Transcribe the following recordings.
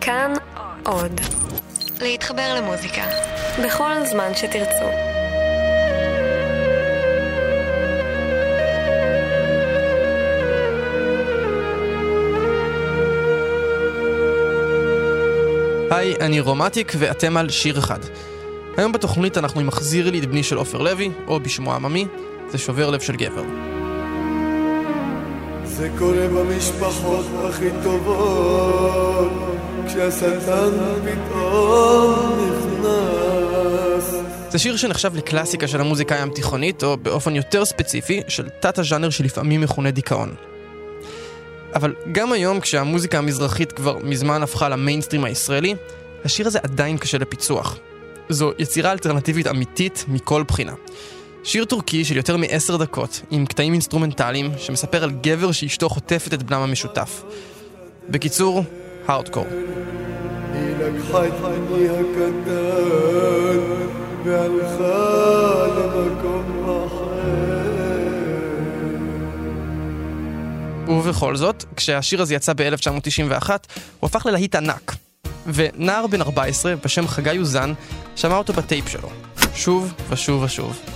כאן עוד. להתחבר למוזיקה. בכל זמן שתרצו. היי, אני רומטיק ואתם על שיר אחד. היום בתוכנית אנחנו עם מחזיר לי את בני של עופר לוי, או בשמו העממי, זה שובר לב של גבר. זה קורה במשפחות הכי טובות, כשהשטן פתאום נכנס. זה שיר שנחשב לקלאסיקה של המוזיקה הים תיכונית, או באופן יותר ספציפי, של תת-הז'אנר שלפעמים מכונה דיכאון. אבל גם היום, כשהמוזיקה המזרחית כבר מזמן הפכה למיינסטרים הישראלי, השיר הזה עדיין קשה לפיצוח. זו יצירה אלטרנטיבית אמיתית מכל בחינה. שיר טורקי של יותר מעשר דקות, עם קטעים אינסטרומנטליים, שמספר על גבר שאשתו חוטפת את בנם המשותף. בקיצור, הארדקור. היא לקחה את בני הקטן והלכה למקום אחר. ובכל זאת, כשהשיר הזה יצא ב-1991, הוא הפך ללהיט ענק. ונער בן 14 בשם חגי אוזן שמע אותו בטייפ שלו. שוב ושוב ושוב.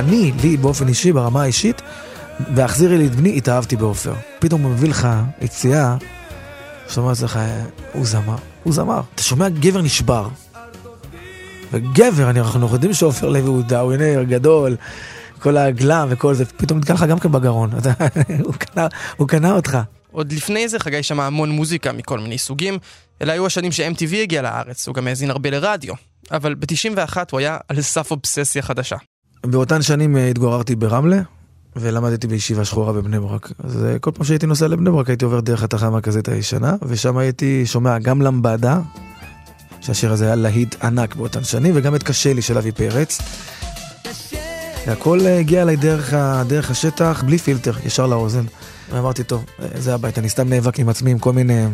אני, לי באופן אישי, ברמה האישית, והחזירי לי את בני, התאהבתי בעופר. פתאום הוא מביא לך יציאה, שאתה אומר לעצמך, הוא זמר, הוא זמר. אתה שומע גבר נשבר. וגבר, אנחנו יודעים שעופר לוי הוא דאווינר גדול, כל הגלם וכל זה, פתאום נתקע לך גם כן בגרון. הוא קנה- הוא קנה אותך. עוד לפני זה חגי שמע המון מוזיקה מכל מיני סוגים, אלה היו השנים ש-MTV הגיע לארץ, הוא גם האזין הרבה לרדיו. אבל ב-91 הוא היה על סף אובססיה חדשה. באותן שנים אה, התגוררתי ברמלה, ולמדתי בישיבה שחורה בבני ברק. אז אה, כל פעם שהייתי נוסע לבני ברק הייתי עובר דרך התחנה המרכזית הישנה, ושם הייתי שומע גם למבדה, שהשיר הזה היה להיט ענק באותן שנים, וגם את קשה לי של אבי פרץ. והכל אה, הגיע אליי דרך, דרך השטח, בלי פילטר, ישר לאוזן. ואמרתי, טוב, זה הבית, אני סתם נאבק עם עצמי עם כל מיני...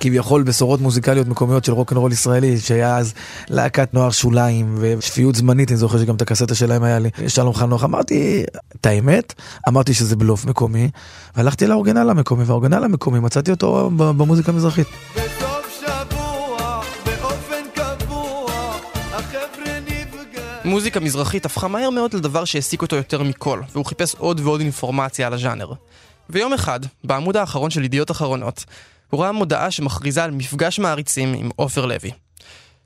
כביכול בשורות מוזיקליות מקומיות של רוקנרול ישראלי, שהיה אז להקת נוער שוליים ושפיות זמנית, אני זוכר שגם את הקסטה שלהם היה לי, שלום חנוך, אמרתי את האמת, אמרתי שזה בלוף מקומי, והלכתי לאורגנל המקומי, והאורגנל המקומי מצאתי אותו במוזיקה המזרחית. מוזיקה מזרחית הפכה מהר מאוד לדבר שהעסיק אותו יותר מכל, והוא חיפש עוד ועוד אינפורמציה על הז'אנר. ויום אחד, בעמוד האחרון של ידיעות אחרונות, הוא ראה מודעה שמכריזה על מפגש מעריצים עם עופר לוי.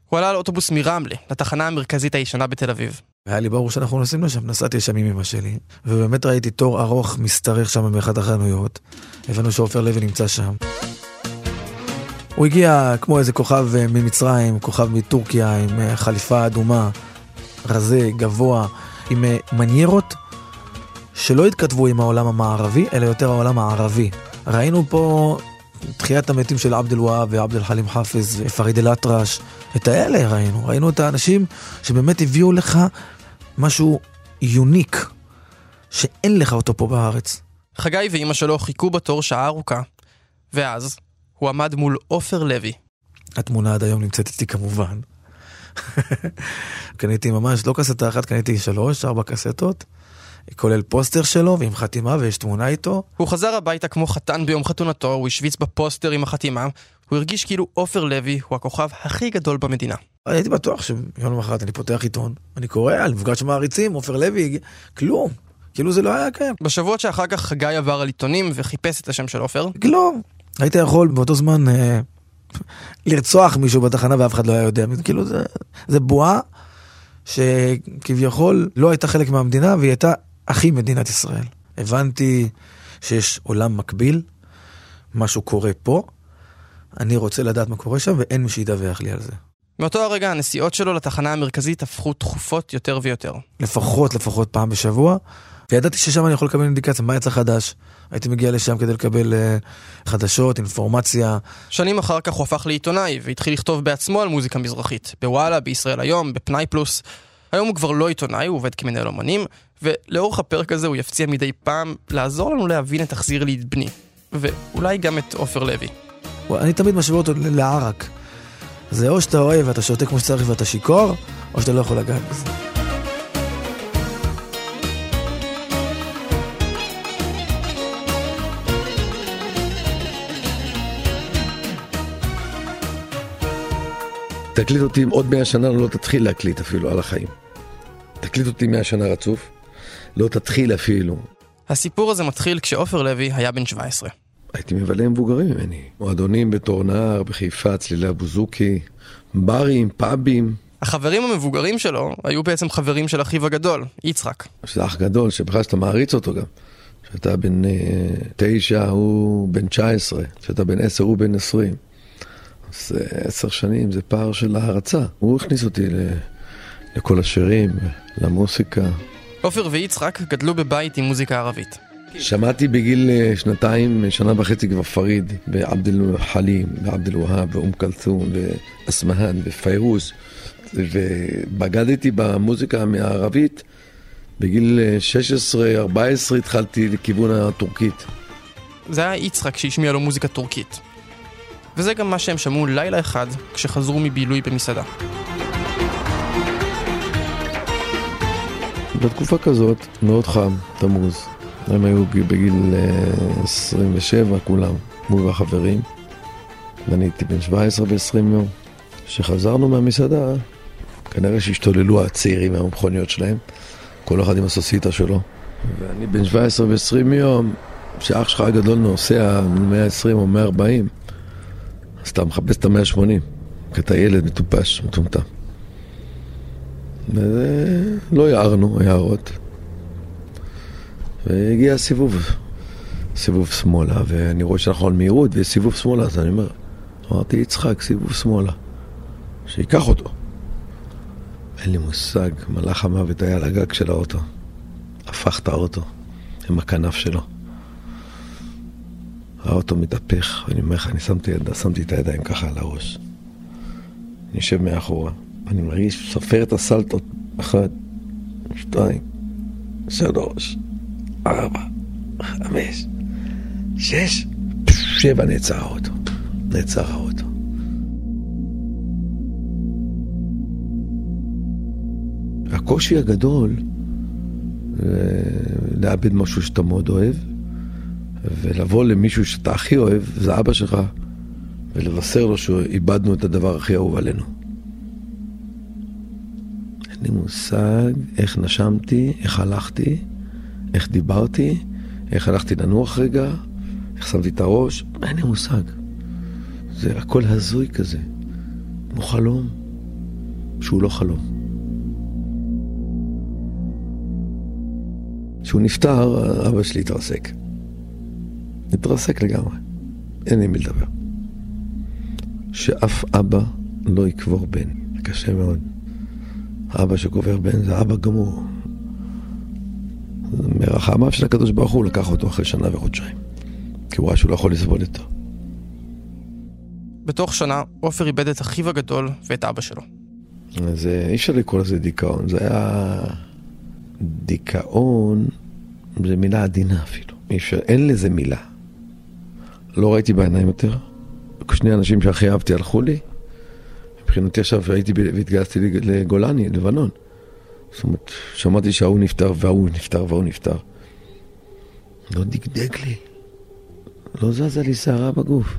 הוא עלה על אוטובוס מרמלה, לתחנה המרכזית הישנה בתל אביב. היה לי ברור שאנחנו נוסעים לשם, נסעתי לשם עם אמא שלי, ובאמת ראיתי תור ארוך משתרך שם באחת החנויות, הבנו שעופר לוי נמצא שם. הוא הגיע כמו איזה כוכב אה, ממצרים, כוכב מטורקיה, עם אה, חליפה אדומה, רזה, גבוה, עם אה, מניירות שלא התכתבו עם העולם המערבי, אלא יותר העולם הערבי. ראינו פה תחיית המתים של עבד אל-והאב ועבד אל-חלים חאפז ופריד אל-אטרש, את האלה ראינו, ראינו את האנשים שבאמת הביאו לך משהו יוניק, שאין לך אותו פה בארץ. חגי ואימא שלו חיכו בתור שעה ארוכה, ואז הוא עמד מול עופר לוי. התמונה עד היום נמצאת אצלי כמובן. קניתי ממש, לא קסטה אחת, קניתי שלוש, ארבע קסטות, כולל פוסטר שלו ועם חתימה ויש תמונה איתו. הוא חזר הביתה כמו חתן ביום חתונתו, הוא השוויץ בפוסטר עם החתימה, הוא הרגיש כאילו עופר לוי הוא הכוכב הכי גדול במדינה. הייתי בטוח שיום למחרת אני פותח עיתון, אני קורא על מפגש מעריצים, עופר לוי, כלום. כאילו זה לא היה קיים. בשבועות שאחר כך חגי עבר על עיתונים וחיפש את השם של עופר, כלום. היית יכול באותו זמן אה, לרצוח מישהו בתחנה ואף אחד לא היה יודע. כאילו זה, זה בועה שכביכול לא הייתה חלק מהמדינה והיא הייתה הכי מדינת ישראל. הבנתי שיש עולם מקביל, משהו קורה פה, אני רוצה לדעת מה קורה שם ואין מי שידווח לי על זה. מאותו הרגע הנסיעות שלו לתחנה המרכזית הפכו תכופות יותר ויותר. לפחות, לפחות פעם בשבוע, וידעתי ששם אני יכול לקבל אינדיקציה מה יצא חדש. הייתי מגיע לשם כדי לקבל uh, חדשות, אינפורמציה. שנים אחר כך הוא הפך לעיתונאי והתחיל לכתוב בעצמו על מוזיקה מזרחית, בוואלה, בישראל היום, בפנאי פלוס. היום הוא כבר לא עיתונאי, הוא עובד כמנהל אומנים, ולאורך הפרק הזה הוא יפציע מדי פעם לעזור לנו להבין את תחזיר לי את בני. ואולי גם את עופר לוי. אני תמיד משווה אותו לערק. זה או שאתה אוהב ואתה שותה כמו שצריך ואתה שיכור, או שאתה לא יכול לגעת בזה. תקליט אותי עוד מאה שנה, לא תתחיל להקליט אפילו על החיים. תקליט אותי מאה שנה רצוף, לא תתחיל אפילו. הסיפור הזה מתחיל כשעופר לוי היה בן 17. הייתי מבלה מבוגרים ממני. מועדונים בתור נער, בחיפה, צלילי הבוזוקי, ברים, פאבים. החברים המבוגרים שלו היו בעצם חברים של אחיו הגדול, יצחק. שזה אח גדול, שבכלל שאתה מעריץ אותו גם. כשאתה בן אה, תשע, הוא בן תשע עשרה. כשאתה בן עשר, הוא בן עשרים. אז אה, עשר שנים זה פער של הערצה. הוא הכניס אותי ל... לכל השירים, למוסיקה. עופר ויצחק גדלו בבית עם מוזיקה ערבית. שמעתי בגיל אה, שנתיים, שנה וחצי כבר פריד, ועבד אל-חלים, ועבד אל-והאב, ואום כלתום, ואסמהאן, ופיירוז, ובגדתי במוזיקה הערבית. בגיל 16-14 התחלתי לכיוון הטורקית. זה היה יצחק שהשמיע לו מוזיקה טורקית. וזה גם מה שהם שמעו לילה אחד כשחזרו מבילוי במסעדה. בתקופה כזאת, מאוד חם, תמוז. הם היו בגיל אה, 27 כולם, הוא והחברים. ואני הייתי בן 17 ו-20 יום. כשחזרנו מהמסעדה, כנראה שהשתוללו הצעירים מהמכוניות שלהם, כל אחד עם הסוסיטה שלו. ואני בן 17 ו-20 יום, כשאח שלך הגדול נוסע 120 או 140, אז אתה מחפש את ה-180, כי אתה ילד מטופש, מטומטם. ולא הערנו הערות. והגיע הסיבוב, סיבוב שמאלה, ואני רואה שאנחנו על מהירות, ויש סיבוב שמאלה, אז אני אומר, אמרתי יצחק, סיבוב שמאלה, שייקח אותו. אין לי מושג, מלאך המוות היה על הגג של האוטו. הפך את האוטו עם הכנף שלו. האוטו מתהפך, ואני אומר לך, אני שמתי, שמתי את הידיים ככה על הראש. אני יושב מאחורה, אני מרגיש, סופר את הסלטות, אחת, שתיים, שלוש, ארבע, חמש, שש, שבע, נעצר האוטו. נעצר האוטו. הקושי הגדול זה לאבד משהו שאתה מאוד אוהב, ולבוא למישהו שאתה הכי אוהב, זה אבא שלך, ולבשר לו שאיבדנו את הדבר הכי אהוב עלינו. לי מושג איך נשמתי, איך הלכתי, איך דיברתי, איך הלכתי לנוח רגע, איך שמתי את הראש, אין לי מושג. זה הכל הזוי כזה, כמו חלום, שהוא לא חלום. כשהוא נפטר, אבא שלי התרסק. התרסק לגמרי, אין לי מי לדבר. שאף אבא לא יקבור בן, קשה מאוד. אבא שקובר בן זה אבא גמור. מרחמיו של הקדוש ברוך הוא לקח אותו אחרי שנה וחודשיים. כי הוא ראה שהוא לא יכול לסבול איתו. בתוך שנה, עופר איבד את אחיו הגדול ואת אבא שלו. אז אה, אי אפשר לקרוא לזה דיכאון, זה היה... דיכאון זה מילה עדינה אפילו. אי אפשר, אין לזה מילה. לא ראיתי בעיניים יותר. שני אנשים שהכי אהבתי הלכו לי. מבחינתי עכשיו הייתי והתגייסתי לג- לגולני, לבנון. זאת אומרת, שמעתי שההוא נפטר וההוא נפטר וההוא נפטר. לא דגדג לי. לא זזה לי שערה בגוף.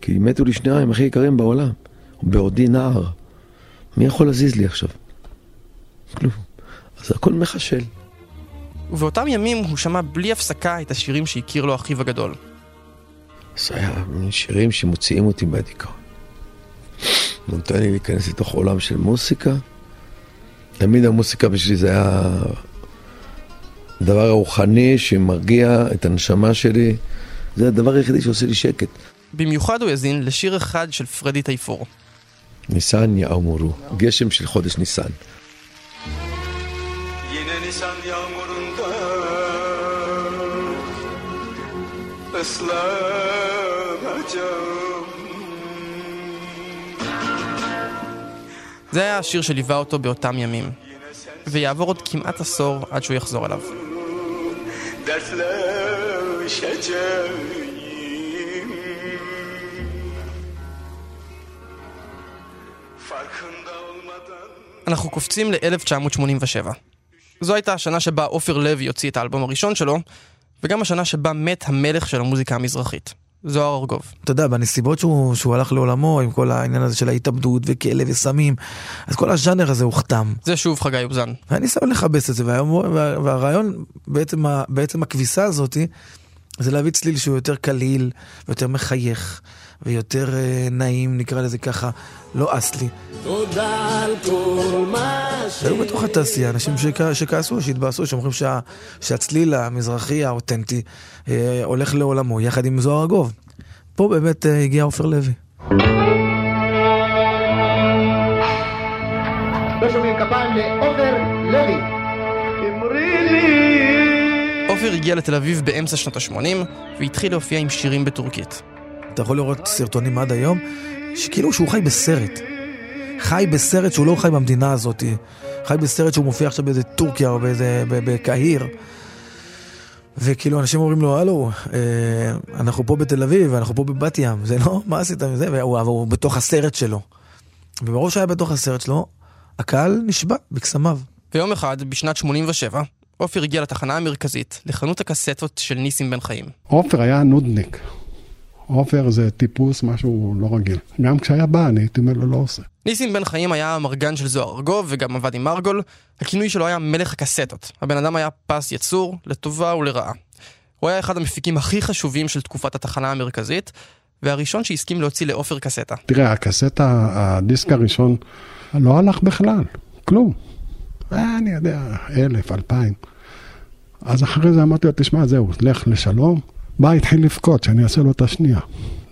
כי מתו לי שניים הכי יקרים בעולם. בעודי נער. מי יכול להזיז לי עכשיו? כלום. אז הכל מחשל. ובאותם ימים הוא שמע בלי הפסקה את השירים שהכיר לו אחיו הגדול. זה היה שירים שמוציאים אותי מהדיכאון. הוא נותן לי להיכנס לתוך עולם של מוסיקה. תמיד המוסיקה בשבילי זה היה הדבר הרוחני שמרגיע את הנשמה שלי. זה הדבר היחידי שעושה לי שקט. במיוחד הוא האזין לשיר אחד של פרדי טייפור. ניסן יאמרו, גשם של חודש ניסן. Nisan yağmurunda ıslanacağım זה היה השיר שליווה אותו באותם ימים. ויעבור עוד כמעט עשור עד שהוא יחזור אליו. אנחנו קופצים ל-1987. זו הייתה השנה שבה עופר לוי הוציא את האלבום הראשון שלו, וגם השנה שבה מת המלך של המוזיקה המזרחית, זוהר ארגוב. אתה יודע, בנסיבות שהוא, שהוא הלך לעולמו, עם כל העניין הזה של ההתאבדות וכלא וסמים, אז כל הז'אנר הזה הוכתם. זה שוב חגי אובזן. ואני ניסיון לכבס את זה, והיום, וה, והרעיון, בעצם, בעצם הכביסה הזאתי, זה להביא צליל שהוא יותר קליל, ויותר מחייך, ויותר אה, נעים, נקרא לזה ככה, לא אסלי. היו בתוך התעשייה אנשים שכ- שכעסו, שהתבאסו, שאומרים שה, שהצליל המזרחי האותנטי אה, הולך לעולמו, יחד עם זוהר ארגוב. פה באמת אה, הגיע עופר לוי. לא לי עופר הגיע לתל אביב באמצע שנות ה-80, והתחיל להופיע עם שירים בטורקית. אתה יכול לראות סרטונים עד היום, שכאילו שהוא חי בסרט. חי בסרט שהוא לא חי במדינה הזאת. חי בסרט שהוא מופיע עכשיו באיזה טורקיה או באיזה, בקהיר. וכאילו אנשים אומרים לו, הלו, אה, אנחנו פה בתל אביב, אנחנו פה בבת ים, זה לא, מה עשית עם זה? והוא, אבל הוא בתוך הסרט שלו. ומרוב שהיה בתוך הסרט שלו, הקהל נשבע בקסמיו. ויום אחד, בשנת 87, עופר הגיע לתחנה המרכזית, לחנות הקסטות של ניסים בן חיים. עופר היה נודניק. עופר זה טיפוס, משהו לא רגיל. גם כשהיה בא, אני הייתי אומר לו, לא עושה. ניסים בן חיים היה המרגן של זוהר ארגוב וגם עבד עם מרגול. הכינוי שלו היה מלך הקסטות. הבן אדם היה פס יצור, לטובה ולרעה. הוא היה אחד המפיקים הכי חשובים של תקופת התחנה המרכזית, והראשון שהסכים להוציא לעופר קסטה. תראה, הקסטה, הדיסק הראשון, לא הלך בכלל, כלום. היה, אני יודע, אלף, אלפיים. אז אחרי זה אמרתי לו, תשמע, זהו, לך לשלום. בא, התחיל לבכות, שאני אעשה לו את השנייה.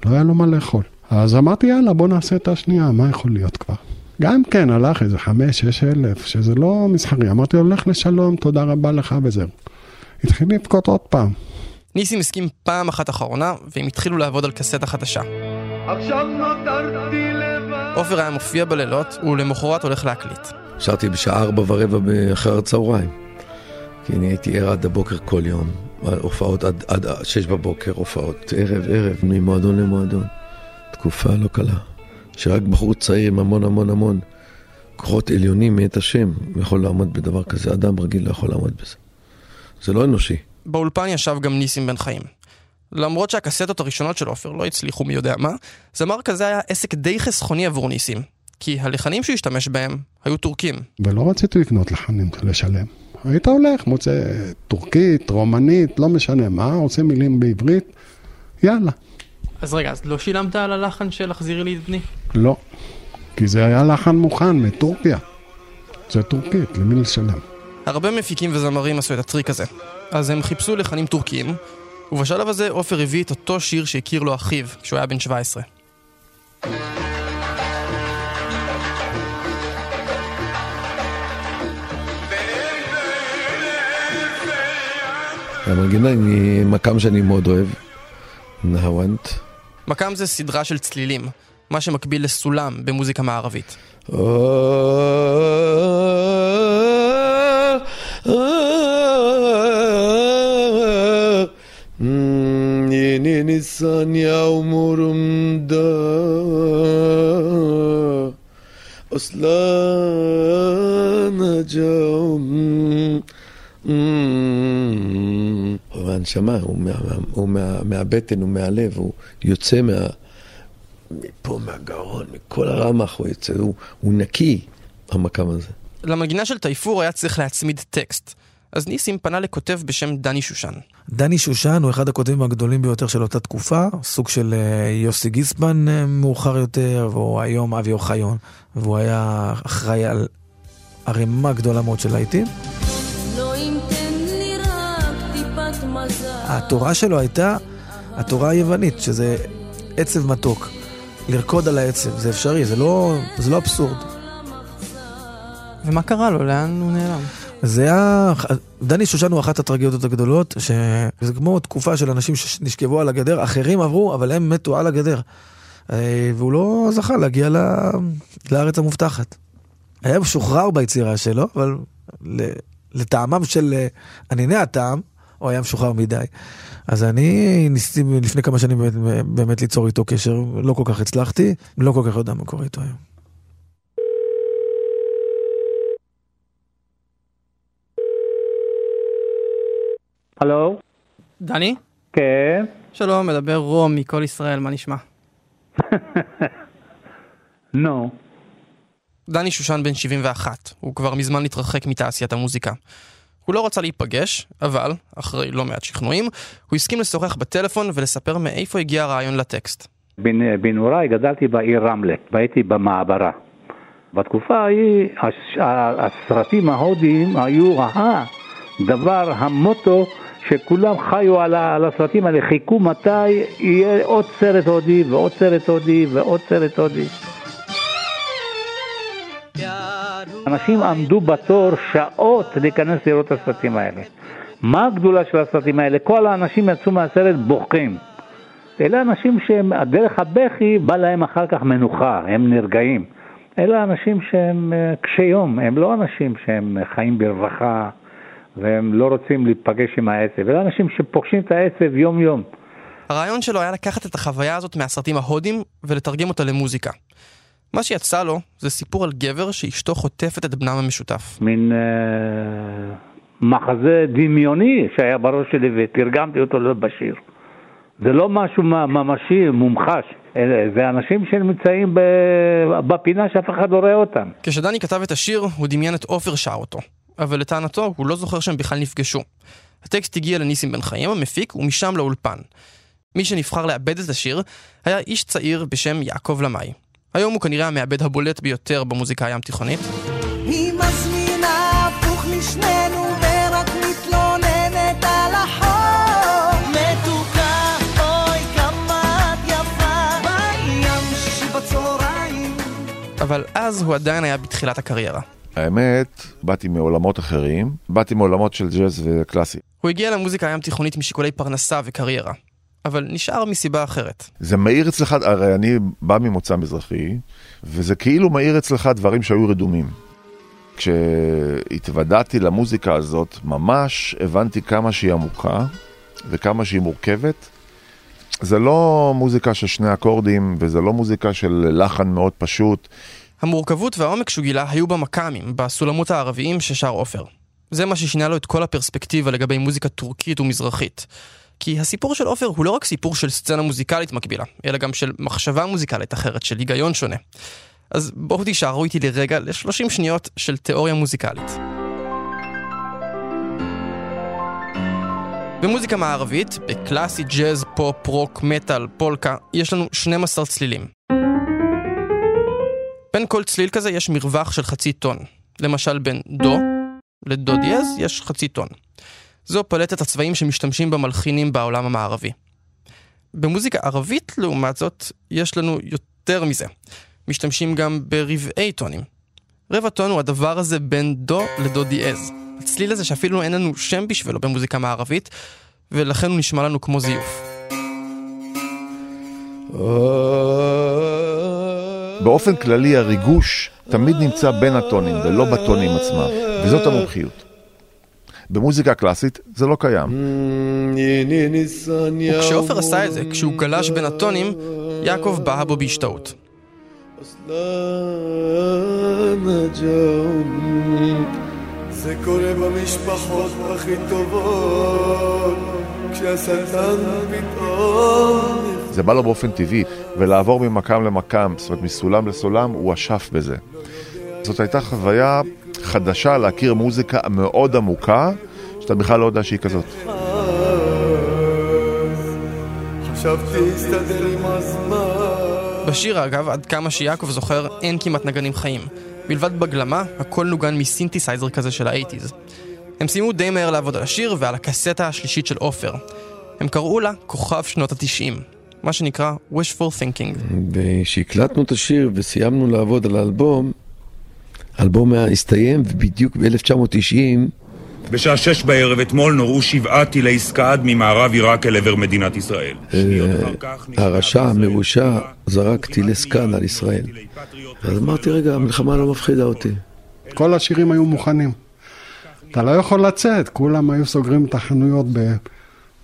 לא היה לו מה לאכול. אז אמרתי, יאללה, בוא נעשה את השנייה, מה יכול להיות כבר? גם כן, הלך איזה חמש, שש אלף, שזה לא מסחרי. אמרתי לו, לך לשלום, תודה רבה לך וזהו. התחיל לבכות עוד פעם. ניסים הסכים פעם אחת אחרונה, והם התחילו לעבוד על קסטה חדשה. עכשיו נותרתי לבד עופר היה מופיע בלילות, ולמחרת הולך להקליט. שרתי בשעה ארבע ורבע אחר הצהריים. כי אני הייתי ער עד הבוקר כל יום. הופעות עד, עד שש בבוקר, הופעות ערב ערב, ממועדון למועדון. תקופה לא קלה. שרק בחור צעיר עם המון המון המון כוחות עליונים מאת השם יכול לעמוד בדבר כזה. אדם רגיל לא יכול לעמוד בזה. זה לא אנושי. באולפן ישב גם ניסים בן חיים. למרות שהקסטות הראשונות של עופר לא הצליחו מי יודע מה, זמר כזה היה עסק די חסכוני עבור ניסים. כי הלחנים שהוא השתמש בהם היו טורקים. ולא רציתי לקנות לחנים לשלם. היית הולך, מוצא טורקית, רומנית, לא משנה מה, עושה מילים בעברית, יאללה. אז רגע, אז לא שילמת על הלחן של החזירי לי את בני? לא, כי זה היה לחן מוכן מטורקיה. זה טורקית, למי לשלם? הרבה מפיקים וזמרים עשו את הטריק הזה. אז הם חיפשו לחנים טורקיים, ובשלב הזה עופר הביא את אותו שיר שהכיר לו אחיו כשהוא היה בן 17. המנגינה היא מקם שאני מאוד אוהב, נהוונט. מקאם זה סדרה של צלילים, מה שמקביל לסולם במוזיקה מערבית. Yeni Nisan yağmurumda Oslanacağım הנשמה, הוא, מה, הוא מה, מהבטן, הוא מהלב, הוא יוצא מה... מפה, מהגרון, מכל הרמח הוא יוצא, הוא, הוא נקי, המקם הזה. למנגינה של טייפור היה צריך להצמיד טקסט. אז ניסים פנה לכותב בשם דני שושן. דני שושן הוא אחד הכותבים הגדולים ביותר של אותה תקופה, סוג של אה, יוסי גיספן אה, מאוחר יותר, והוא היום אבי אוחיון, והוא היה אחראי על ערימה גדולה מאוד של להיטים. התורה שלו הייתה התורה היוונית, שזה עצב מתוק. לרקוד על העצב, זה אפשרי, זה לא, זה לא אבסורד. ומה קרה לו? לאן הוא נעלם? זה היה... דני שושן הוא אחת הטרגדיות הגדולות, שזה כמו תקופה של אנשים שנשכבו על הגדר, אחרים עברו, אבל הם מתו על הגדר. אה, והוא לא זכה להגיע ל... לארץ המובטחת. היה משוחרר ביצירה שלו, אבל לטעמם של אה, ענייני הטעם, או היה משוחרר מדי. אז אני ניסיתי לפני כמה שנים באמת, באמת ליצור איתו קשר, לא כל כך הצלחתי, לא כל כך יודע מה קורה איתו היום. הלו? דני? כן. שלום, מדבר רום מכל ישראל, מה נשמע? נו. no. דני שושן בן 71, הוא כבר מזמן התרחק מתעשיית המוזיקה. הוא לא רצה להיפגש, אבל, אחרי לא מעט שכנועים, הוא הסכים לשוחח בטלפון ולספר מאיפה הגיע הרעיון לטקסט. בנעוריי גדלתי בעיר רמלה, והייתי במעברה. בתקופה ההיא הסרטים ההודיים היו הדבר, המוטו, שכולם חיו על הסרטים האלה, חיכו מתי יהיה עוד סרט הודי ועוד סרט הודי ועוד סרט הודי. אנשים עמדו בתור שעות להיכנס לראות את הסרטים האלה. מה הגדולה של הסרטים האלה? כל האנשים יצאו מהסרט בוכים. אלה אנשים שהם, דרך הבכי בא להם אחר כך מנוחה, הם נרגעים. אלה אנשים שהם אה, קשי יום, הם לא אנשים שהם חיים ברווחה והם לא רוצים להיפגש עם העצב, אלה אנשים שפוגשים את העצב יום יום. הרעיון שלו היה לקחת את החוויה הזאת מהסרטים ההודים ולתרגם אותה למוזיקה. מה שיצא לו זה סיפור על גבר שאשתו חוטפת את בנם המשותף. מין אה, מחזה דמיוני שהיה בראש שלי ותרגמתי אותו בשיר. זה לא משהו ממשי, מומחש, אלה- זה אנשים שנמצאים בפינה שאף אחד לא רואה אותם. כשדני כתב את השיר, הוא דמיין את עופר שר אותו. אבל לטענתו, הוא לא זוכר שהם בכלל נפגשו. הטקסט הגיע לניסים בן חיים, המפיק, ומשם לאולפן. מי שנבחר לעבד את השיר היה איש צעיר בשם יעקב למאי. היום הוא כנראה המעבד הבולט ביותר במוזיקה הים תיכונית, היא מזמינה הפוך לשנינו ורק מתלוננת על החור. מתוקה, אוי כמה את יפה. בים שישי בצהריים. אבל אז הוא עדיין היה בתחילת הקריירה. האמת, באתי מעולמות אחרים, באתי מעולמות של ג'אז וקלאסי. הוא הגיע למוזיקה הים תיכונית משיקולי פרנסה וקריירה, אבל נשאר מסיבה אחרת. זה מאיר אצלך, הרי אני בא ממוצא מזרחי, וזה כאילו מאיר אצלך דברים שהיו רדומים. כשהתוודעתי למוזיקה הזאת, ממש הבנתי כמה שהיא עמוקה וכמה שהיא מורכבת. זה לא מוזיקה של שני אקורדים, וזה לא מוזיקה של לחן מאוד פשוט. המורכבות והעומק שהוא גילה היו במכ"מים, בסולמות הערביים ששר עופר. זה מה ששינה לו את כל הפרספקטיבה לגבי מוזיקה טורקית ומזרחית. כי הסיפור של עופר הוא לא רק סיפור של סצנה מוזיקלית מקבילה, אלא גם של מחשבה מוזיקלית אחרת, של היגיון שונה. אז בואו תישארו איתי לרגע ל-30 שניות של תיאוריה מוזיקלית. במוזיקה מערבית, בקלאסי, ג'אז, פופ, רוק, מטאל, פולקה, יש לנו 12 צלילים. בין כל צליל כזה יש מרווח של חצי טון. למשל בין דו לדו דיאז יש חצי טון. זו פלטת הצבעים שמשתמשים במלחינים בעולם המערבי. במוזיקה ערבית, לעומת זאת, יש לנו יותר מזה. משתמשים גם ברבעי טונים. רבע טון הוא הדבר הזה בין דו לדו דיאז. הצליל הזה שאפילו אין לנו שם בשבילו במוזיקה מערבית, ולכן הוא נשמע לנו כמו זיוף. באופן כללי הריגוש תמיד נמצא בין הטונים ולא בטונים עצמם, וזאת המומחיות. במוזיקה קלאסית זה לא קיים. וכשעופר עשה את זה, כשהוא גלש בין הטונים, יעקב באה בו בהשתאות. זה קורה במשפחות הכי טובות כשהשטן פתאום זה בא לו באופן טבעי, ולעבור ממקם למקם, זאת אומרת מסולם לסולם, הוא אשף בזה. זאת הייתה חוויה חדשה להכיר מוזיקה מאוד עמוקה, שאתה בכלל לא יודע שהיא כזאת. בשיר אגב, עד כמה שיעקב זוכר, אין כמעט נגנים חיים. מלבד הבגלמה, הכל נוגן מסינתסייזר כזה של האייטיז. הם סיימו די מהר לעבוד על השיר ועל הקסטה השלישית של עופר. הם קראו לה כוכב שנות התשעים, מה שנקרא wishful thinking. וכשהקלטנו את השיר וסיימנו לעבוד על האלבום, האלבום הסתיים ובדיוק ב-1990 בשעה שש בערב אתמול נורו שבעה טילי סקאד ממערב עיראק אל עבר מדינת ישראל. הרשע המרושע זרק טילי סקאד על ישראל. אז אמרתי, רגע, המלחמה לא מפחידה אותי. כל השירים היו מוכנים. אתה לא יכול לצאת, כולם היו סוגרים את החנויות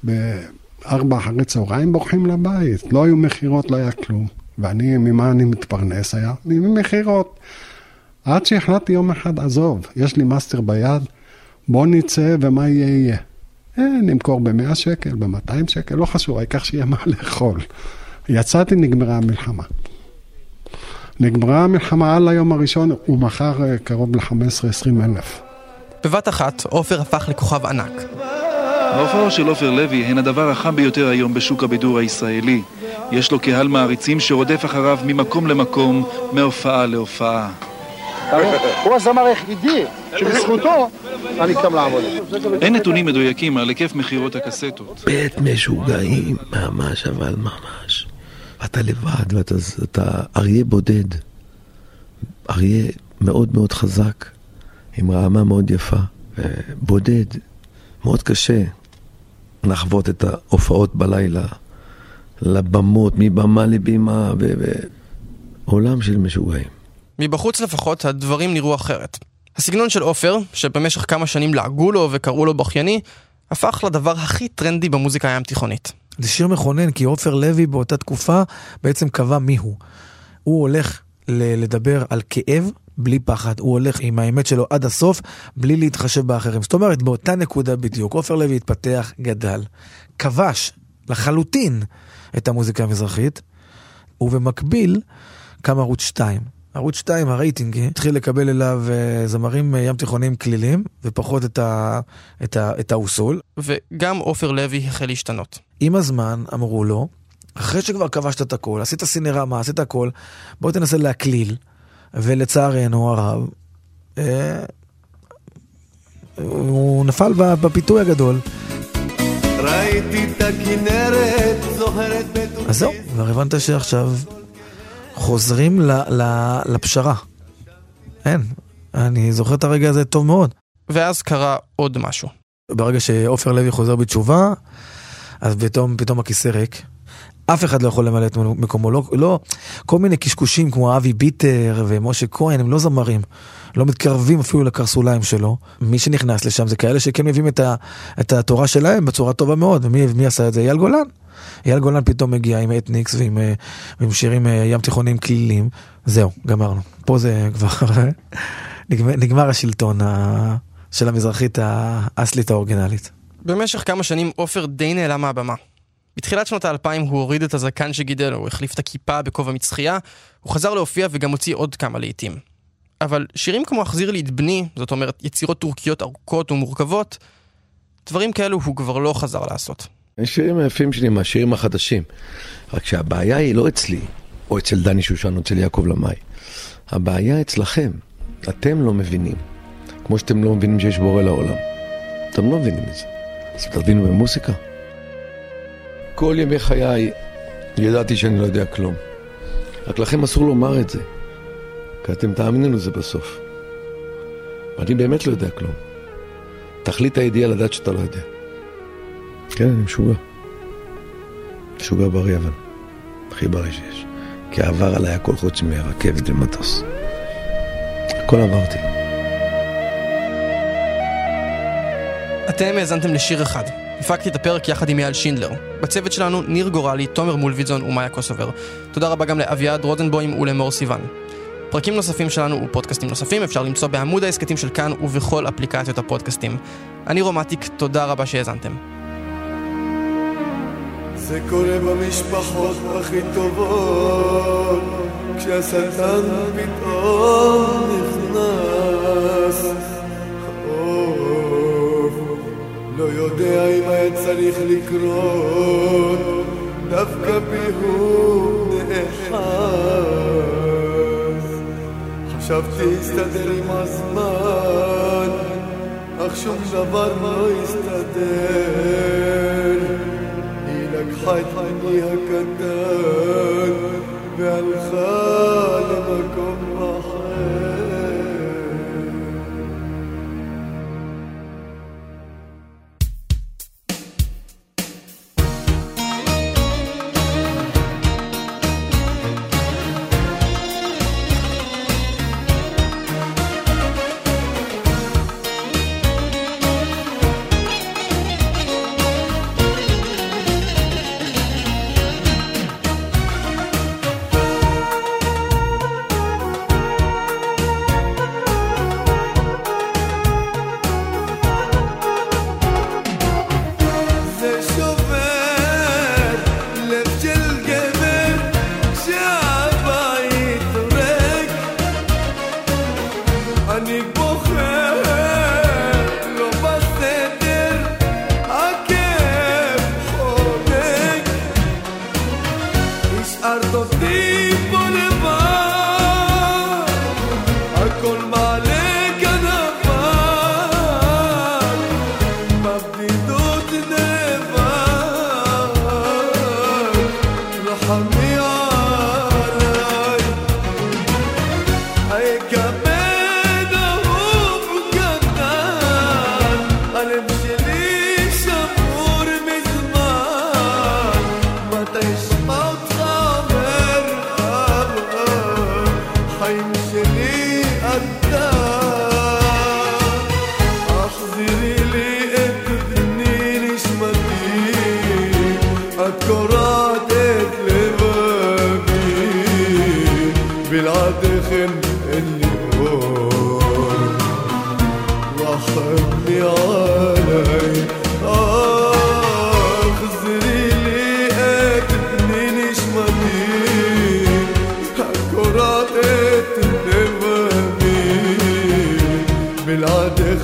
בארבע אחרי צהריים, בורחים לבית. לא היו מכירות, לא היה כלום. ואני, ממה אני מתפרנס היה? ממכירות. עד שהחלטתי יום אחד, עזוב, יש לי מאסטר ביד, בוא נצא ומה יהיה יהיה. אה, נמכור ב-100 שקל, ב-200 שקל, לא חשוב, העיקר שיהיה מה לאכול. יצאתי, נגמרה המלחמה. נגמרה המלחמה על היום הראשון, הוא מכר אה, קרוב ל-15-20 אלף. בבת אחת, עופר הפך לכוכב ענק. ההופעות של עופר לוי הן הדבר החם ביותר היום בשוק הבידור הישראלי. יש לו קהל מעריצים שרודף אחריו ממקום למקום, מהופעה להופעה. הוא הזמר היחידי שבזכותו אני קם לעבוד. אין נתונים מדויקים על היקף מכירות הקסטות. בית משוגעים, ממש אבל ממש. אתה לבד ואתה אתה אריה בודד. אריה מאוד מאוד חזק, עם רעמה מאוד יפה, בודד. מאוד קשה לחוות את ההופעות בלילה, לבמות, מבמה לבימה, ועולם של משוגעים. מבחוץ לפחות הדברים נראו אחרת. הסגנון של עופר, שבמשך כמה שנים לעגו לו וקראו לו בכייני, הפך לדבר הכי טרנדי במוזיקה הים תיכונית. זה שיר מכונן, כי עופר לוי באותה תקופה בעצם קבע מיהו. הוא הולך ל- לדבר על כאב בלי פחד, הוא הולך עם האמת שלו עד הסוף, בלי להתחשב באחרים. זאת אומרת, באותה נקודה בדיוק, עופר לוי התפתח, גדל, כבש לחלוטין את המוזיקה המזרחית, ובמקביל קם ערוץ 2. ערוץ 2, הרייטינג, התחיל לקבל אליו uh, זמרים uh, ים תיכוניים כלילים, ופחות את, ה, את, ה, את האוסול. וגם עופר לוי החל להשתנות. עם הזמן אמרו לו, אחרי שכבר כבשת את הכל, עשית סינרמה, עשית הכל, בוא תנסה להקליל. ולצערנו הרב, אה, הוא נפל בפיתוי הגדול. ראיתי את הכנרת זוהרת בתוכי אז זהו, כבר הבנת שעכשיו חוזרים ל, ל, לפשרה. אין, אני זוכר את הרגע הזה טוב מאוד. ואז קרה עוד משהו. ברגע שעופר לוי חוזר בתשובה, אז פתאום, פתאום הכיסא ריק. אף אחד לא יכול למלא את מקומו, לא, לא, כל מיני קשקושים כמו אבי ביטר ומשה כהן, הם לא זמרים, לא מתקרבים אפילו לקרסוליים שלו. מי שנכנס לשם זה כאלה שכן מביאים את, ה, את התורה שלהם בצורה טובה מאוד, ומי מי עשה את זה? אייל גולן. אייל גולן פתאום מגיע עם אתניקס ועם, אה, ועם שירים אה, ים תיכוניים כלילים, זהו, גמרנו. פה זה כבר, נגמר, נגמר השלטון ה, של המזרחית האסלית האורגינלית. במשך כמה שנים עופר די נעלם מהבמה. בתחילת שנות האלפיים הוא הוריד את הזקן שגידל, הוא החליף את הכיפה בכובע מצחייה, הוא חזר להופיע וגם הוציא עוד כמה לעיתים. אבל שירים כמו החזיר לי את בני, זאת אומרת יצירות טורקיות ארוכות ומורכבות, דברים כאלו הוא כבר לא חזר לעשות. יש שירים היפים שלי מהשירים החדשים, רק שהבעיה היא לא אצלי, או אצל דני שושן או אצל יעקב למאי. הבעיה אצלכם, אתם לא מבינים. כמו שאתם לא מבינים שיש בורא לעולם. אתם לא מבינים את זה. אז תבינו במוסיקה. כל ימי חיי ידעתי שאני לא יודע כלום. רק לכם אסור לומר את זה, כי אתם תאמינו לזה בסוף. אני באמת לא יודע כלום. תכלית הידיעה לדעת שאתה לא יודע. כן, אני משוגע. משוגע בריא אבל. הכי בריא שיש. כי עבר עליי הכל חוץ מרכבת ומטוס. הכל עברתי. אתם האזנתם לשיר אחד. הפקתי את הפרק יחד עם אייל שינדלר. בצוות שלנו ניר גורלי, תומר מולביזון ומאיה קוסובר. תודה רבה גם לאביעד רוזנבוים ולמור סיוון. פרקים נוספים שלנו ופודקאסטים נוספים אפשר למצוא בעמוד ההסכתים של כאן ובכל אפליקציות הפודקאסטים. אני רומטיק, תודה רבה שהאזנתם. זה קורה במשפחות הכי טובות כשהשטן פתאום נכנס לא יודע אם היה צריך לקרות, דווקא בי הוא נאחז. חשבתי יסתדר עם הזמן, אך שום דבר לא הסתדר. היא לקחה את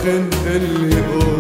בלעדיכם אין לי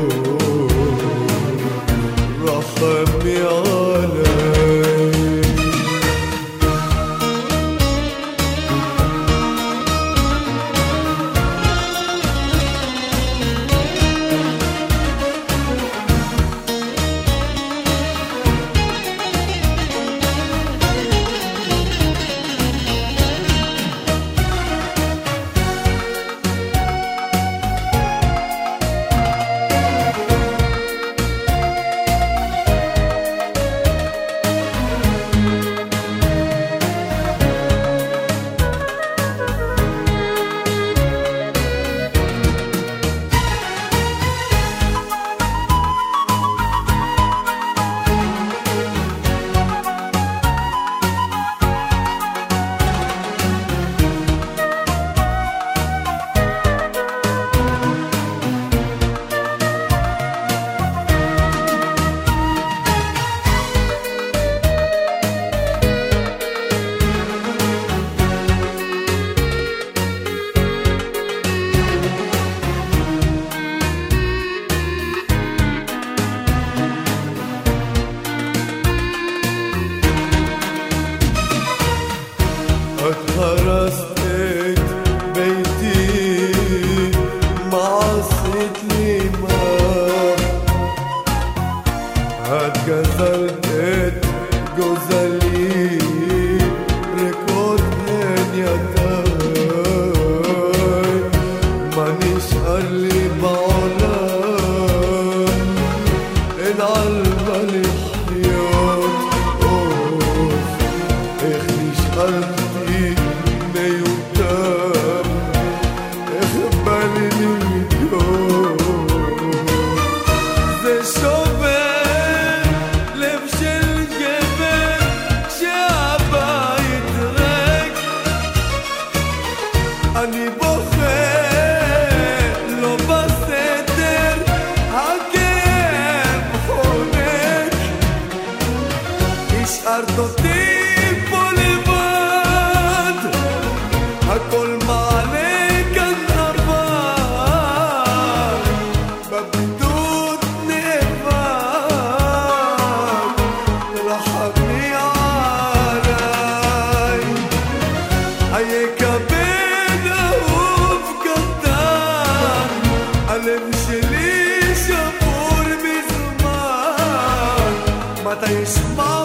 מתי אשמע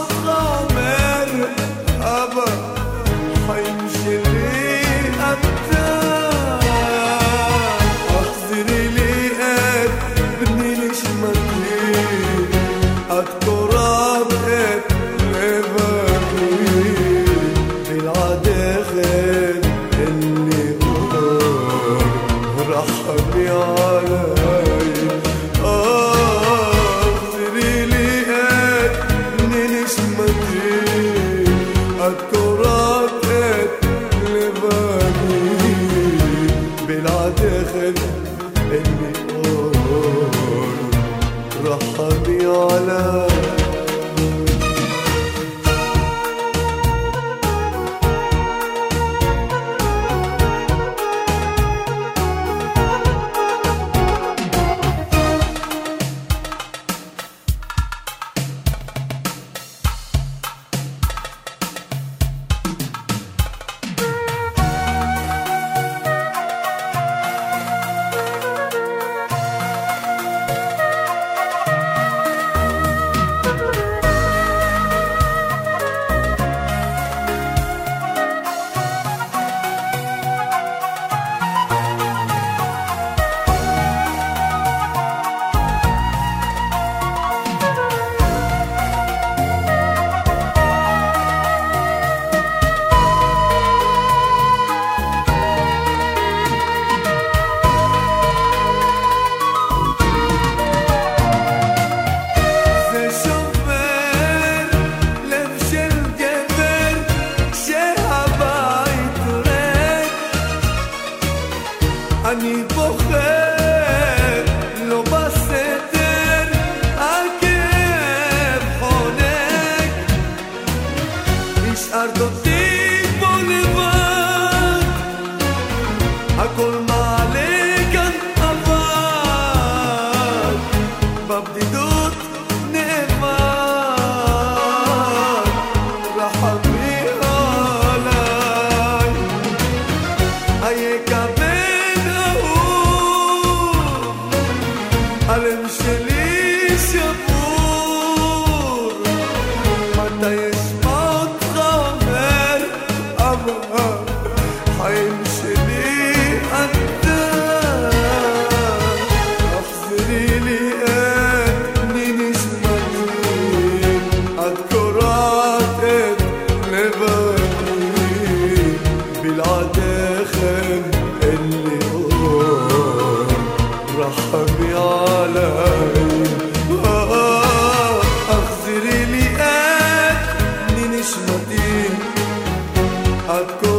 dardo aku